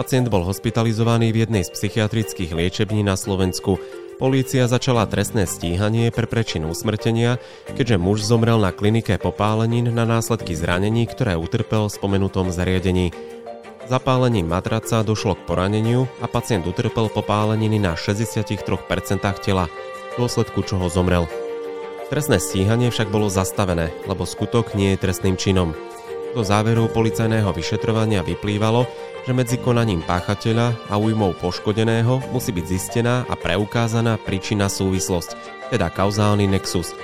Pacient bol hospitalizovaný v jednej z psychiatrických liečební na Slovensku. Polícia začala trestné stíhanie pre prečin usmrtenia, keďže muž zomrel na klinike popálenín na následky zranení, ktoré utrpel v spomenutom zariadení. Zapálením matraca došlo k poraneniu a pacient utrpel popáleniny na 63% tela, v dôsledku čoho zomrel. Trestné stíhanie však bolo zastavené, lebo skutok nie je trestným činom. Do záveru policajného vyšetrovania vyplývalo, že medzi konaním páchateľa a újmou poškodeného musí byť zistená a preukázaná príčina súvislosť, teda kauzálny nexus.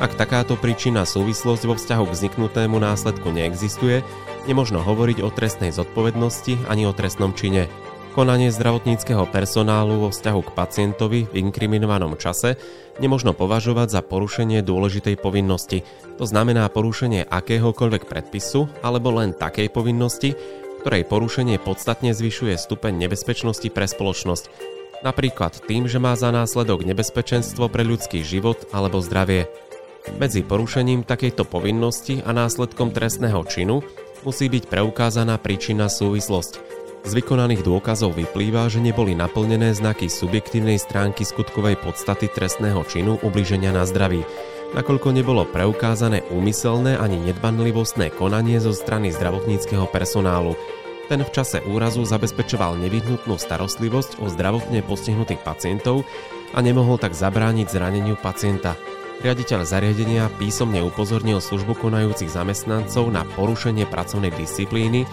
Ak takáto príčina súvislosť vo vzťahu k vzniknutému následku neexistuje, nemožno hovoriť o trestnej zodpovednosti ani o trestnom čine. Konanie zdravotníckého personálu vo vzťahu k pacientovi v inkriminovanom čase nemožno považovať za porušenie dôležitej povinnosti, to znamená porušenie akéhokoľvek predpisu alebo len takej povinnosti, ktorej porušenie podstatne zvyšuje stupeň nebezpečnosti pre spoločnosť, napríklad tým, že má za následok nebezpečenstvo pre ľudský život alebo zdravie. Medzi porušením takejto povinnosti a následkom trestného činu musí byť preukázaná príčina súvislosť. Z vykonaných dôkazov vyplýva, že neboli naplnené znaky subjektívnej stránky skutkovej podstaty trestného činu ubliženia na zdraví, nakoľko nebolo preukázané úmyselné ani nedbanlivostné konanie zo strany zdravotníckého personálu. Ten v čase úrazu zabezpečoval nevyhnutnú starostlivosť o zdravotne postihnutých pacientov a nemohol tak zabrániť zraneniu pacienta. Riaditeľ zariadenia písomne upozornil službu konajúcich zamestnancov na porušenie pracovnej disciplíny,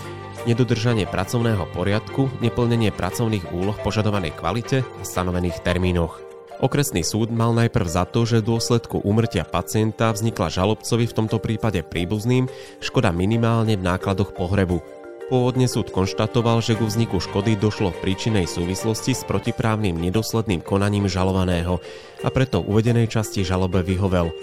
nedodržanie pracovného poriadku, neplnenie pracovných úloh požadovanej kvalite a stanovených termínoch. Okresný súd mal najprv za to, že dôsledku úmrtia pacienta vznikla žalobcovi v tomto prípade príbuzným škoda minimálne v nákladoch pohrebu. Pôvodne súd konštatoval, že ku vzniku škody došlo v príčinej súvislosti s protiprávnym nedosledným konaním žalovaného a preto uvedenej časti žalobe vyhovel.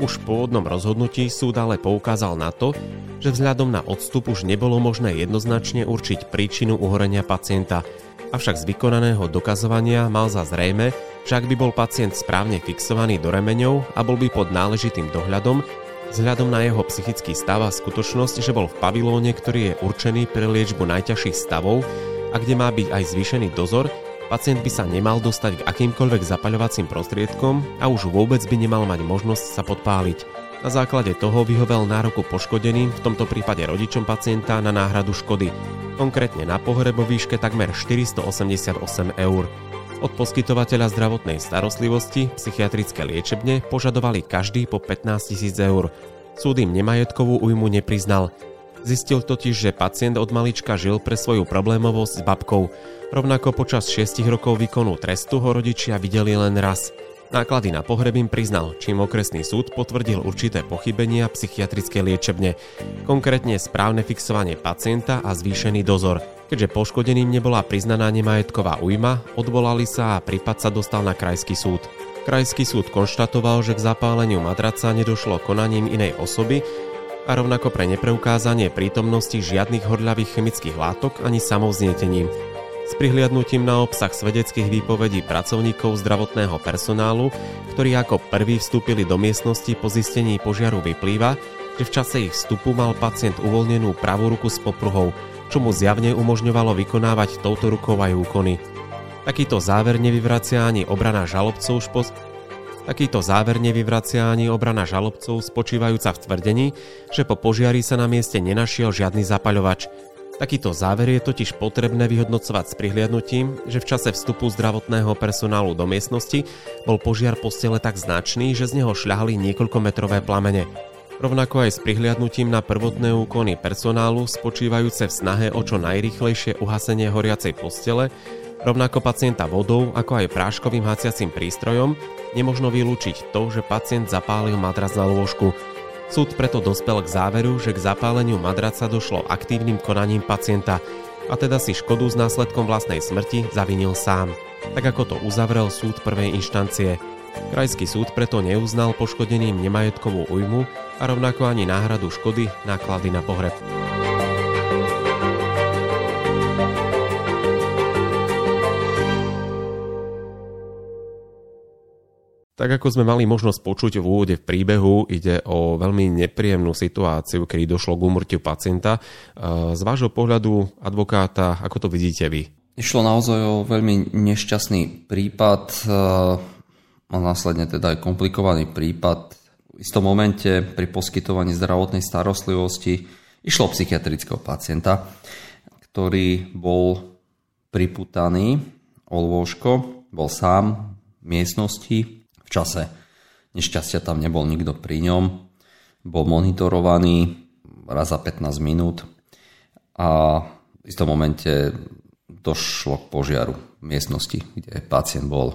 Už v pôvodnom rozhodnutí súd ale poukázal na to, že vzhľadom na odstup už nebolo možné jednoznačne určiť príčinu uhorenia pacienta, avšak z vykonaného dokazovania mal za zrejme, že ak by bol pacient správne fixovaný do remeňov a bol by pod náležitým dohľadom, vzhľadom na jeho psychický stav a skutočnosť, že bol v pavilóne, ktorý je určený pre liečbu najťažších stavov a kde má byť aj zvýšený dozor, pacient by sa nemal dostať k akýmkoľvek zapaľovacím prostriedkom a už vôbec by nemal mať možnosť sa podpáliť. Na základe toho vyhovel nároku poškodeným, v tomto prípade rodičom pacienta, na náhradu škody, konkrétne na pohrebo výške takmer 488 eur. Od poskytovateľa zdravotnej starostlivosti, psychiatrické liečebne, požadovali každý po 15 tisíc eur. Súd im nemajetkovú újmu nepriznal. Zistil totiž, že pacient od malička žil pre svoju problémovosť s babkou. Rovnako počas 6 rokov výkonu trestu ho rodičia videli len raz – Náklady na pohreb im priznal, čím okresný súd potvrdil určité pochybenia psychiatrické liečebne, konkrétne správne fixovanie pacienta a zvýšený dozor. Keďže poškodeným nebola priznaná nemajetková újma, odvolali sa a prípad sa dostal na krajský súd. Krajský súd konštatoval, že k zapáleniu madraca nedošlo konaním inej osoby a rovnako pre nepreukázanie prítomnosti žiadnych horľavých chemických látok ani samovznietením, s prihliadnutím na obsah svedeckých výpovedí pracovníkov zdravotného personálu, ktorí ako prví vstúpili do miestnosti po zistení požiaru vyplýva, že v čase ich vstupu mal pacient uvoľnenú pravú ruku s popruhou, čo mu zjavne umožňovalo vykonávať touto rukou aj úkony. Takýto záver nevyvracia ani obrana žalobcov špos... Takýto záver nevyvracia ani obrana žalobcov spočívajúca v tvrdení, že po požiari sa na mieste nenašiel žiadny zapaľovač, Takýto záver je totiž potrebné vyhodnocovať s prihliadnutím, že v čase vstupu zdravotného personálu do miestnosti bol požiar postele tak značný, že z neho šľahali niekoľkometrové plamene. Rovnako aj s prihliadnutím na prvotné úkony personálu spočívajúce v snahe o čo najrychlejšie uhasenie horiacej postele, rovnako pacienta vodou, ako aj práškovým hasiacím prístrojom, nemožno vylúčiť to, že pacient zapálil matras na lôžku, Súd preto dospel k záveru, že k zapáleniu madraca došlo aktívnym konaním pacienta a teda si škodu s následkom vlastnej smrti zavinil sám, tak ako to uzavrel súd prvej inštancie. Krajský súd preto neuznal poškodeným nemajetkovú újmu a rovnako ani náhradu škody náklady na pohreb. Tak ako sme mali možnosť počuť v úvode v príbehu, ide o veľmi nepríjemnú situáciu, kedy došlo k úmrtiu pacienta. Z vášho pohľadu advokáta, ako to vidíte vy? Išlo naozaj o veľmi nešťastný prípad a následne teda aj komplikovaný prípad. V istom momente pri poskytovaní zdravotnej starostlivosti išlo o psychiatrického pacienta, ktorý bol priputaný o lôžko, bol sám v miestnosti, v čase nešťastia tam nebol nikto pri ňom, bol monitorovaný raz za 15 minút a v istom momente došlo k požiaru v miestnosti, kde pacient bol.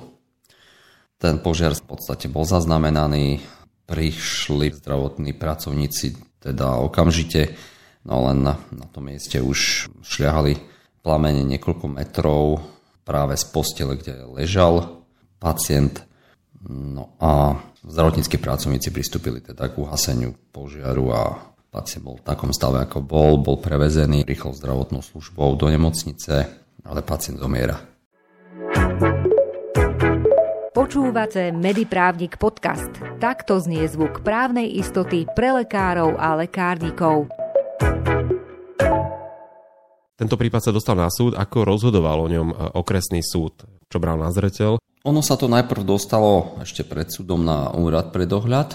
Ten požiar v podstate bol zaznamenaný, prišli zdravotní pracovníci teda okamžite, no len na, na tom mieste už šľahali plamene niekoľko metrov práve z postele, kde ležal pacient. No a zdravotníckí pracovníci pristúpili teda k uhaseniu požiaru a pacient bol v takom stave, ako bol, bol prevezený rýchlo zdravotnou službou do nemocnice, ale pacient zomiera. Počúvate Mediprávnik podcast. Takto znie zvuk právnej istoty pre lekárov a lekárnikov. Tento prípad sa dostal na súd. Ako rozhodoval o ňom e, okresný súd? Čo bral na zreteľ? Ono sa to najprv dostalo ešte pred súdom na úrad pre dohľad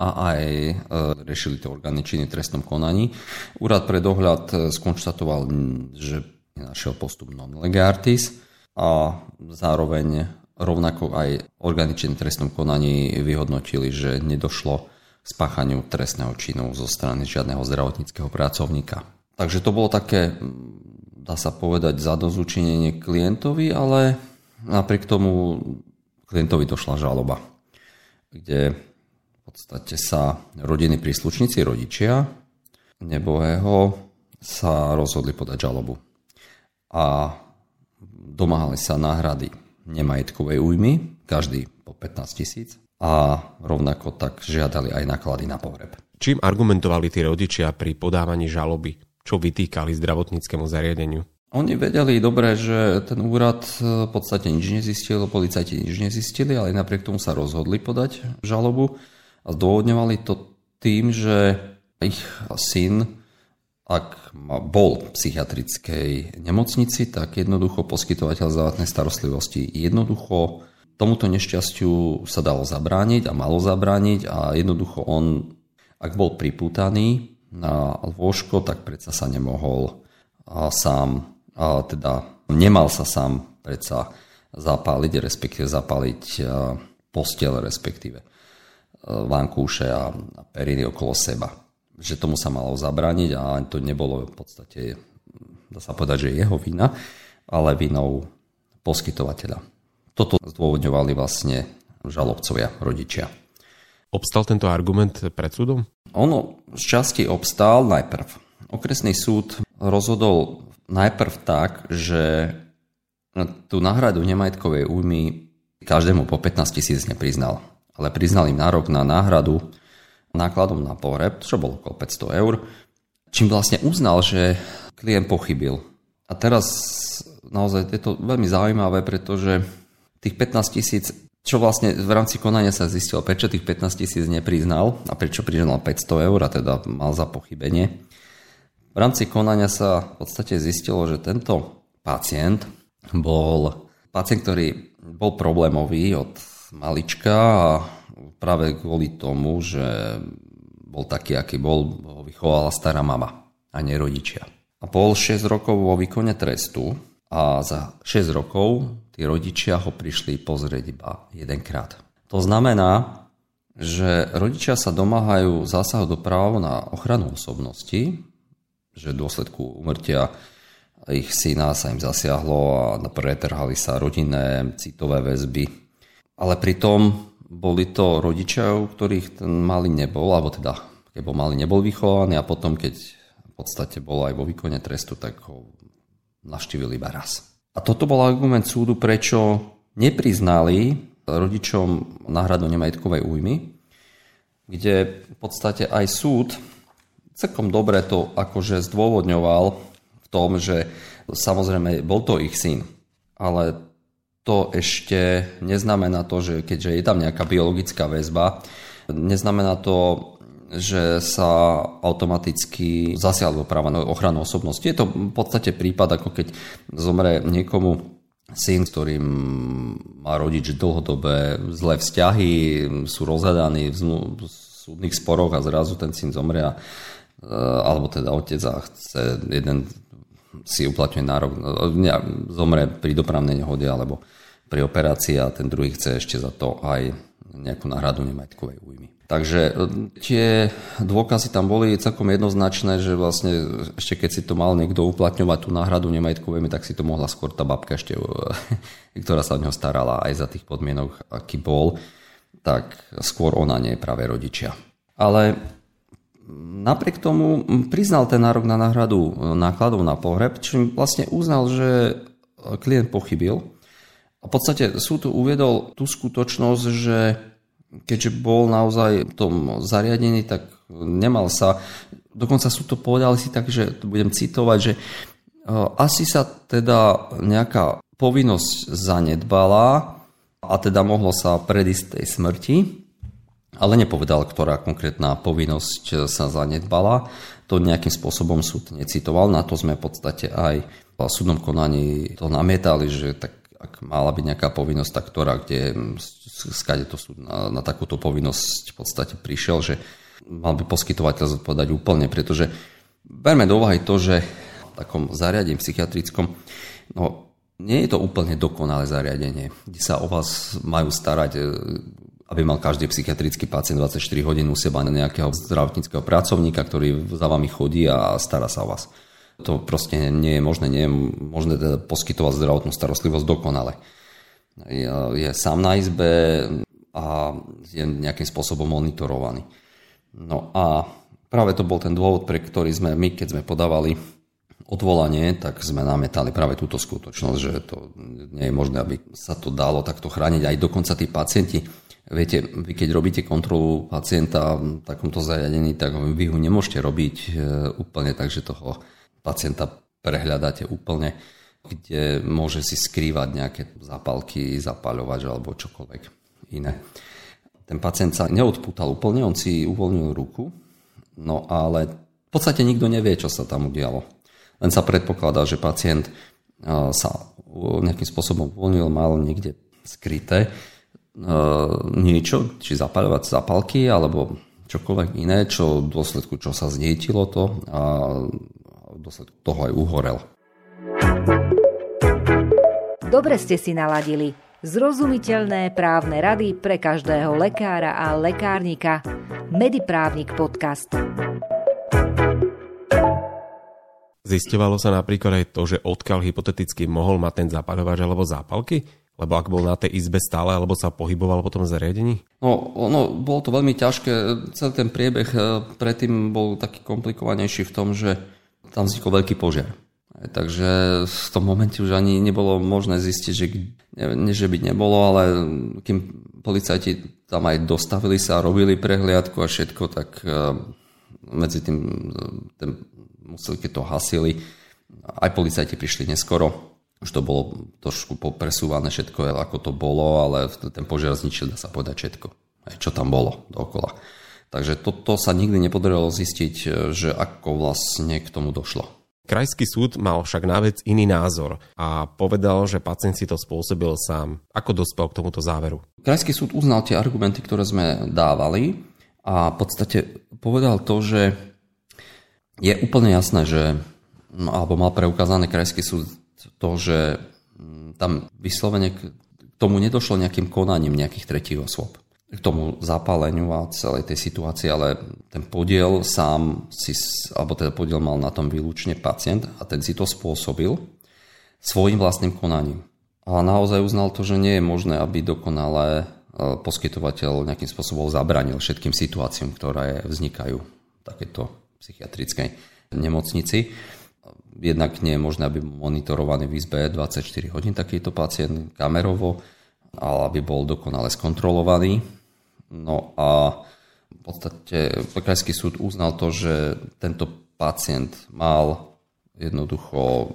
a aj e, riešili to orgány činy trestnom konaní. Úrad pre dohľad e, skonštatoval, že našiel postup non legartis a zároveň rovnako aj orgány činy trestnom konaní vyhodnotili, že nedošlo k spáchaniu trestného činu zo strany žiadneho zdravotníckého pracovníka. Takže to bolo také, dá sa povedať, zadozučinenie klientovi, ale Napriek tomu klientovi došla žaloba, kde v podstate sa rodiny príslušníci, rodičia nebohého sa rozhodli podať žalobu. A domáhali sa náhrady nemajetkovej újmy, každý po 15 tisíc a rovnako tak žiadali aj náklady na pohreb. Čím argumentovali tí rodičia pri podávaní žaloby? Čo vytýkali zdravotníckému zariadeniu? Oni vedeli dobre, že ten úrad e, v podstate nič nezistil, policajti nič nezistili, ale napriek tomu sa rozhodli podať žalobu a zdôvodňovali to tým, že ich syn, ak bol v psychiatrickej nemocnici, tak jednoducho poskytovateľ zdravotnej starostlivosti jednoducho tomuto nešťastiu sa dalo zabrániť a malo zabrániť a jednoducho on, ak bol pripútaný na lôžko, tak predsa sa nemohol sám a teda nemal sa sám predsa zapáliť, respektíve zapáliť postel, respektíve vankúše a periny okolo seba. Že tomu sa malo zabrániť a to nebolo v podstate, dá sa povedať, že jeho vina, ale vinou poskytovateľa. Toto zdôvodňovali vlastne žalobcovia, rodičia. Obstal tento argument pred súdom? Ono z časti obstál najprv. Okresný súd rozhodol najprv tak, že tú náhradu nemajetkovej újmy každému po 15 tisíc nepriznal. Ale priznal im nárok na náhradu nákladom na pohreb, čo bolo okolo 500 eur, čím vlastne uznal, že klient pochybil. A teraz naozaj je to veľmi zaujímavé, pretože tých 15 tisíc, čo vlastne v rámci konania sa zistilo, prečo tých 15 tisíc nepriznal a prečo priznal 500 eur a teda mal za pochybenie, v rámci konania sa v podstate zistilo, že tento pacient bol pacient, ktorý bol problémový od malička a práve kvôli tomu, že bol taký, aký bol, ho vychovala stará mama a nie rodičia. A bol 6 rokov vo výkone trestu a za 6 rokov tí rodičia ho prišli pozrieť iba jedenkrát. To znamená, že rodičia sa domáhajú zásahu do práva na ochranu osobnosti, že v dôsledku umrtia ich syna sa im zasiahlo a pretrhali sa rodinné citové väzby. Ale pritom boli to rodičia, u ktorých ten malý nebol, alebo teda keď malý nebol vychovaný a potom keď v podstate bol aj vo výkone trestu, tak ho navštívili iba raz. A toto bol argument súdu, prečo nepriznali rodičom náhradu nemajetkovej újmy, kde v podstate aj súd celkom dobre to akože zdôvodňoval v tom, že samozrejme bol to ich syn, ale to ešte neznamená to, že keďže je tam nejaká biologická väzba, neznamená to, že sa automaticky zasiahlo práva na ochranu osobnosti. Je to v podstate prípad, ako keď zomre niekomu syn, s ktorým má rodič dlhodobé zlé vzťahy, sú rozhadaní v súdnych sporoch a zrazu ten syn zomre a, alebo teda otec a chce jeden si uplatňuje nárok, ne, zomre pri dopravnej nehode alebo pri operácii a ten druhý chce ešte za to aj nejakú náhradu nemajetkovej újmy. Takže e, tie dôkazy tam boli celkom jednoznačné, že vlastne ešte keď si to mal niekto uplatňovať tú náhradu nemajetkovej, tak si to mohla skôr tá babka ešte, ktorá sa o neho starala aj za tých podmienok, aký bol, tak skôr ona nie je práve rodičia. Ale napriek tomu priznal ten nárok na náhradu e, nákladov na pohreb, čím vlastne uznal, že klient pochybil. A v podstate súd tu uviedol tú skutočnosť, že keďže bol naozaj v tom zariadení, tak nemal sa, dokonca sú to povedali si tak, že budem citovať, že e, asi sa teda nejaká povinnosť zanedbala a teda mohlo sa predísť tej smrti, ale nepovedal, ktorá konkrétna povinnosť sa zanedbala. To nejakým spôsobom súd necitoval, na to sme v podstate aj v súdnom konaní to namietali, že tak ak mala byť nejaká povinnosť, tak ktorá, kde skade to sú na, na takúto povinnosť v podstate prišiel, že mal by poskytovateľ zodpovedať úplne, pretože berme do úvahy to, že v takom zariadení psychiatrickom, no nie je to úplne dokonalé zariadenie, kde sa o vás majú starať, e, aby mal každý psychiatrický pacient 24 hodín u seba nejakého zdravotníckého pracovníka, ktorý za vami chodí a stará sa o vás. To proste nie je možné, nie je možné teda poskytovať zdravotnú starostlivosť dokonale. Je, je sám na izbe a je nejakým spôsobom monitorovaný. No a práve to bol ten dôvod, pre ktorý sme my, keď sme podávali odvolanie, tak sme nametali práve túto skutočnosť, že to nie je možné, aby sa to dalo takto chrániť. Aj dokonca tí pacienti, viete, vy keď robíte kontrolu pacienta v takomto zariadení, tak vy ho nemôžete robiť e, úplne tak, že toho pacienta prehľadáte úplne, kde môže si skrývať nejaké zapalky, zapaľovač alebo čokoľvek iné. Ten pacient sa neodpútal úplne, on si uvoľnil ruku, no ale v podstate nikto nevie, čo sa tam udialo. Len sa predpokladá, že pacient sa nejakým spôsobom uvoľnil, mal niekde skryté niečo, či zapaľovať zapalky alebo čokoľvek iné, čo v dôsledku čo sa znietilo to a v dôsledku toho aj uhorel. Dobre ste si naladili. Zrozumiteľné právne rady pre každého lekára a lekárnika. Mediprávnik podcast. Zistovalo sa napríklad aj to, že odkiaľ hypoteticky mohol mať ten zapaľovač alebo zápalky? Lebo ak bol na tej izbe stále, alebo sa pohyboval po tom zariadení? No, no, bolo to veľmi ťažké. Celý ten priebeh eh, predtým bol taký komplikovanejší v tom, že tam vznikol veľký požiar. Takže v tom momente už ani nebolo možné zistiť, že nie, že by nebolo, ale kým policajti tam aj dostavili sa, robili prehliadku a všetko, tak eh, medzi tým ten, museli, keď to hasili, aj policajti prišli neskoro. Už to bolo trošku popresúvané všetko, ako to bolo, ale ten požiar zničil, dá sa povedať všetko, čo tam bolo dookola. Takže toto sa nikdy nepodarilo zistiť, e, že ako vlastne k tomu došlo. Krajský súd mal však na vec iný názor a povedal, že pacient si to spôsobil sám. Ako dospel k tomuto záveru? Krajský súd uznal tie argumenty, ktoré sme dávali a v podstate povedal to, že je úplne jasné, že no, alebo mal preukázané Krajský súd to, že mm, tam vyslovene k tomu nedošlo nejakým konaním nejakých tretích osôb k tomu zapáleniu a celej tej situácii, ale ten podiel sám si, alebo teda podiel mal na tom výlučne pacient a ten si to spôsobil svojim vlastným konaním. A naozaj uznal to, že nie je možné, aby dokonale e, poskytovateľ nejakým spôsobom zabranil všetkým situáciám, ktoré vznikajú v takejto psychiatrickej nemocnici. Jednak nie je možné, aby monitorovaný v izbe 24 hodín takýto pacient kamerovo, ale aby bol dokonale skontrolovaný No a v podstate Krajský súd uznal to, že tento pacient mal jednoducho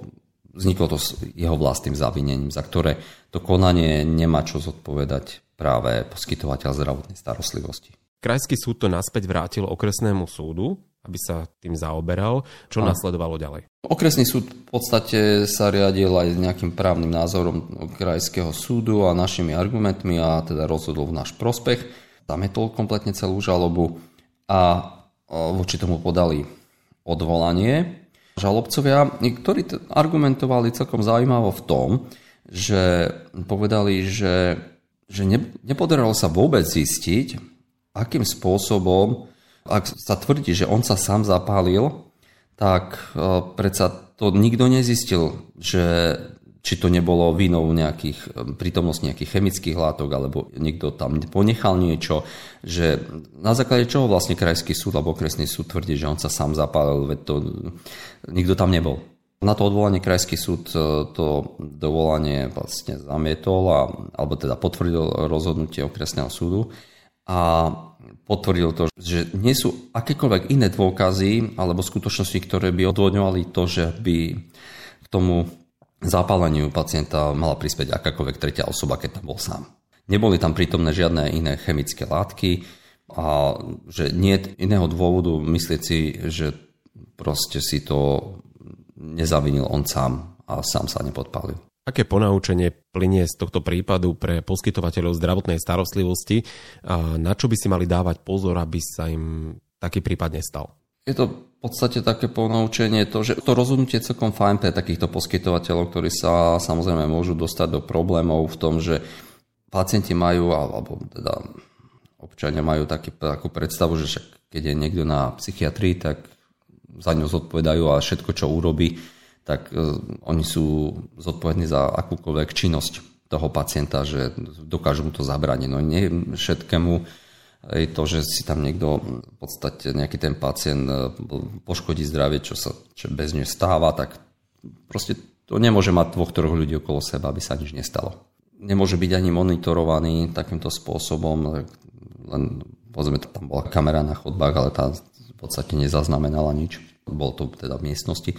vzniklo to s jeho vlastným zavinením, za ktoré to konanie nemá čo zodpovedať práve poskytovateľ zdravotnej starostlivosti. Krajský súd to naspäť vrátil okresnému súdu, aby sa tým zaoberal. Čo a. nasledovalo ďalej? Okresný súd v podstate sa riadil aj nejakým právnym názorom krajského súdu a našimi argumentmi a teda rozhodol v náš prospech. Zametol kompletne celú žalobu a voči tomu podali odvolanie. Žalobcovia, ktorí argumentovali celkom zaujímavo v tom, že povedali, že, že nepodarilo sa vôbec zistiť, akým spôsobom ak sa tvrdí, že on sa sám zapálil, tak e, predsa to nikto nezistil, že či to nebolo vinou nejakých, e, prítomnosť nejakých chemických látok, alebo niekto tam ponechal niečo, že na základe čoho vlastne krajský súd alebo okresný súd tvrdí, že on sa sám zapálil, veď to nikto tam nebol. Na to odvolanie krajský súd e, to dovolanie vlastne zamietol, a, alebo teda potvrdil rozhodnutie okresného súdu a potvrdil to, že nie sú akékoľvek iné dôkazy alebo skutočnosti, ktoré by odvodňovali to, že by k tomu zapáleniu pacienta mala prispieť akákoľvek tretia osoba, keď tam bol sám. Neboli tam prítomné žiadne iné chemické látky a že nie je iného dôvodu myslieť si, že proste si to nezavinil on sám a sám sa nepodpálil. Aké ponaučenie plinie z tohto prípadu pre poskytovateľov zdravotnej starostlivosti a na čo by si mali dávať pozor, aby sa im taký prípad nestal? Je to v podstate také ponaučenie to, že to rozhodnutie je celkom fajn pre takýchto poskytovateľov, ktorí sa samozrejme môžu dostať do problémov v tom, že pacienti majú, alebo teda občania majú taký, takú predstavu, že však keď je niekto na psychiatrii, tak za ňo zodpovedajú a všetko, čo urobí, tak e, oni sú zodpovední za akúkoľvek činnosť toho pacienta, že dokážu mu to zabrániť. No nie všetkému je to, že si tam niekto, v podstate nejaký ten pacient e, poškodí zdravie, čo sa čo bez nej stáva, tak proste to nemôže mať dvoch, troch ľudí okolo seba, aby sa nič nestalo. Nemôže byť ani monitorovaný takýmto spôsobom, len povedzme, tam bola kamera na chodbách, ale tá v podstate nezaznamenala nič. Bol to teda v miestnosti.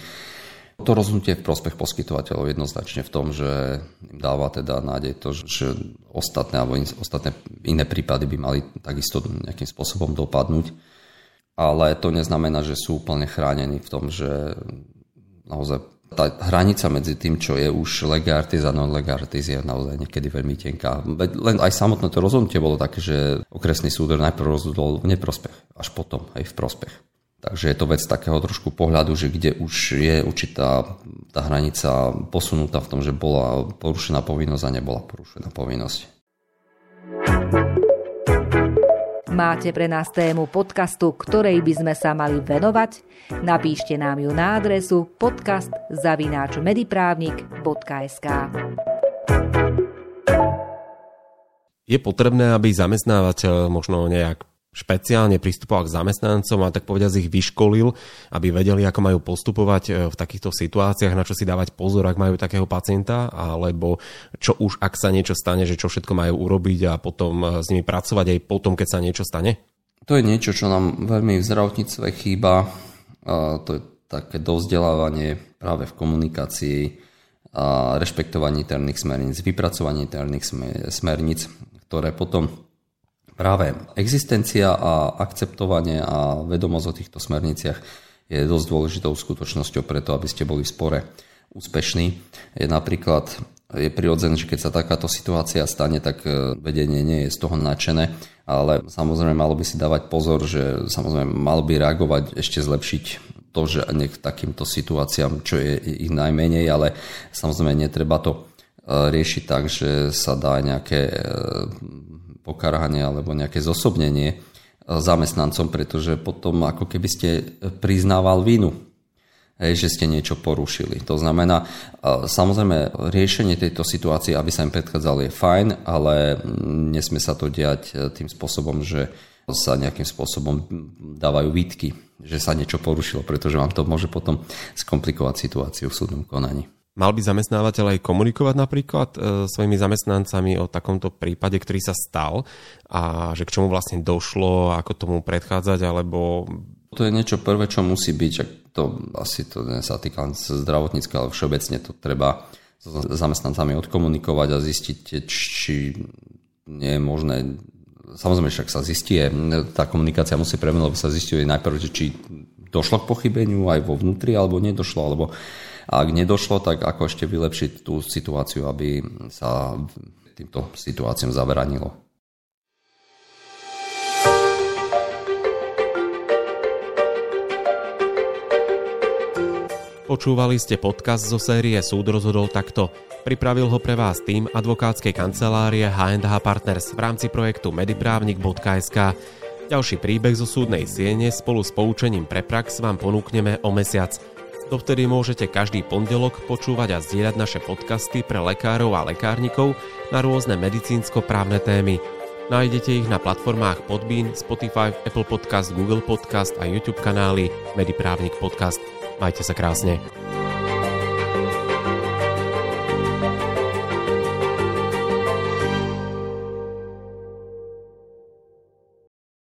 To rozhodnutie v prospech poskytovateľov jednoznačne v tom, že im dáva teda nádej to, že ostatné alebo ostatné iné prípady by mali takisto nejakým spôsobom dopadnúť. Ale to neznamená, že sú úplne chránení v tom, že naozaj tá hranica medzi tým, čo je už legartiz a non-legartiz je naozaj niekedy veľmi tenká. Len aj samotné to rozhodnutie bolo také, že okresný súd najprv rozhodol v neprospech, až potom aj v prospech. Takže je to vec takého trošku pohľadu, že kde už je určitá tá hranica posunutá v tom, že bola porušená povinnosť a nebola porušená povinnosť. Máte pre nás tému podcastu, ktorej by sme sa mali venovať? Napíšte nám ju na adresu podcast.mediprávnik.sk Je potrebné, aby zamestnávateľ možno nejak špeciálne pristupoval k zamestnancom a tak povediať ich vyškolil, aby vedeli, ako majú postupovať e, v takýchto situáciách, na čo si dávať pozor, ak majú takého pacienta, alebo čo už, ak sa niečo stane, že čo všetko majú urobiť a potom e, s nimi pracovať aj potom, keď sa niečo stane? To je niečo, čo nám veľmi v zdravotníctve chýba. To je také dovzdelávanie práve v komunikácii a rešpektovaní interných smerníc, vypracovanie interných smerníc, ktoré potom práve existencia a akceptovanie a vedomosť o týchto smerniciach je dosť dôležitou skutočnosťou preto, aby ste boli v spore úspešní. Je napríklad je prirodzené, že keď sa takáto situácia stane, tak e, vedenie nie je z toho nadšené, ale samozrejme malo by si dávať pozor, že samozrejme malo by reagovať, ešte zlepšiť to, že nech takýmto situáciám, čo je ich najmenej, ale samozrejme netreba to e, riešiť tak, že sa dá nejaké e, pokarhanie alebo nejaké zosobnenie e, zamestnancom, pretože potom ako keby ste priznával vinu, že ste niečo porušili. To znamená, e, samozrejme, riešenie tejto situácie, aby sa im predchádzal, je fajn, ale nesmie sa to diať e, tým spôsobom, že sa nejakým spôsobom dávajú výtky, že sa niečo porušilo, pretože vám to môže potom skomplikovať situáciu v súdnom konaní. Mal by zamestnávateľ aj komunikovať napríklad e, svojimi zamestnancami o takomto prípade, ktorý sa stal? A že k čomu vlastne došlo, ako tomu predchádzať, alebo To je niečo prvé, čo musí byť, to asi to sa týka zdravotnícka, ale všeobecne to treba s zamestnancami odkomunikovať a zistiť, či nie je možné samozrejme však sa zistí, tá komunikácia musí premenúť, lebo sa zistuje najprv, či došlo k pochybeniu aj vo vnútri, alebo nedošlo, alebo ak nedošlo, tak ako ešte vylepšiť tú situáciu, aby sa týmto situáciám zabranilo. Počúvali ste podcast zo série Súd rozhodol takto. Pripravil ho pre vás tým advokátskej kancelárie H&H Partners v rámci projektu mediprávnik.sk. Ďalší príbeh zo súdnej siene spolu s poučením pre prax vám ponúkneme o mesiac. Dovtedy môžete každý pondelok počúvať a zdieľať naše podcasty pre lekárov a lekárnikov na rôzne medicínsko-právne témy. Nájdete ich na platformách Podbean, Spotify, Apple Podcast, Google Podcast a YouTube kanály Mediprávnik Podcast. Majte sa krásne.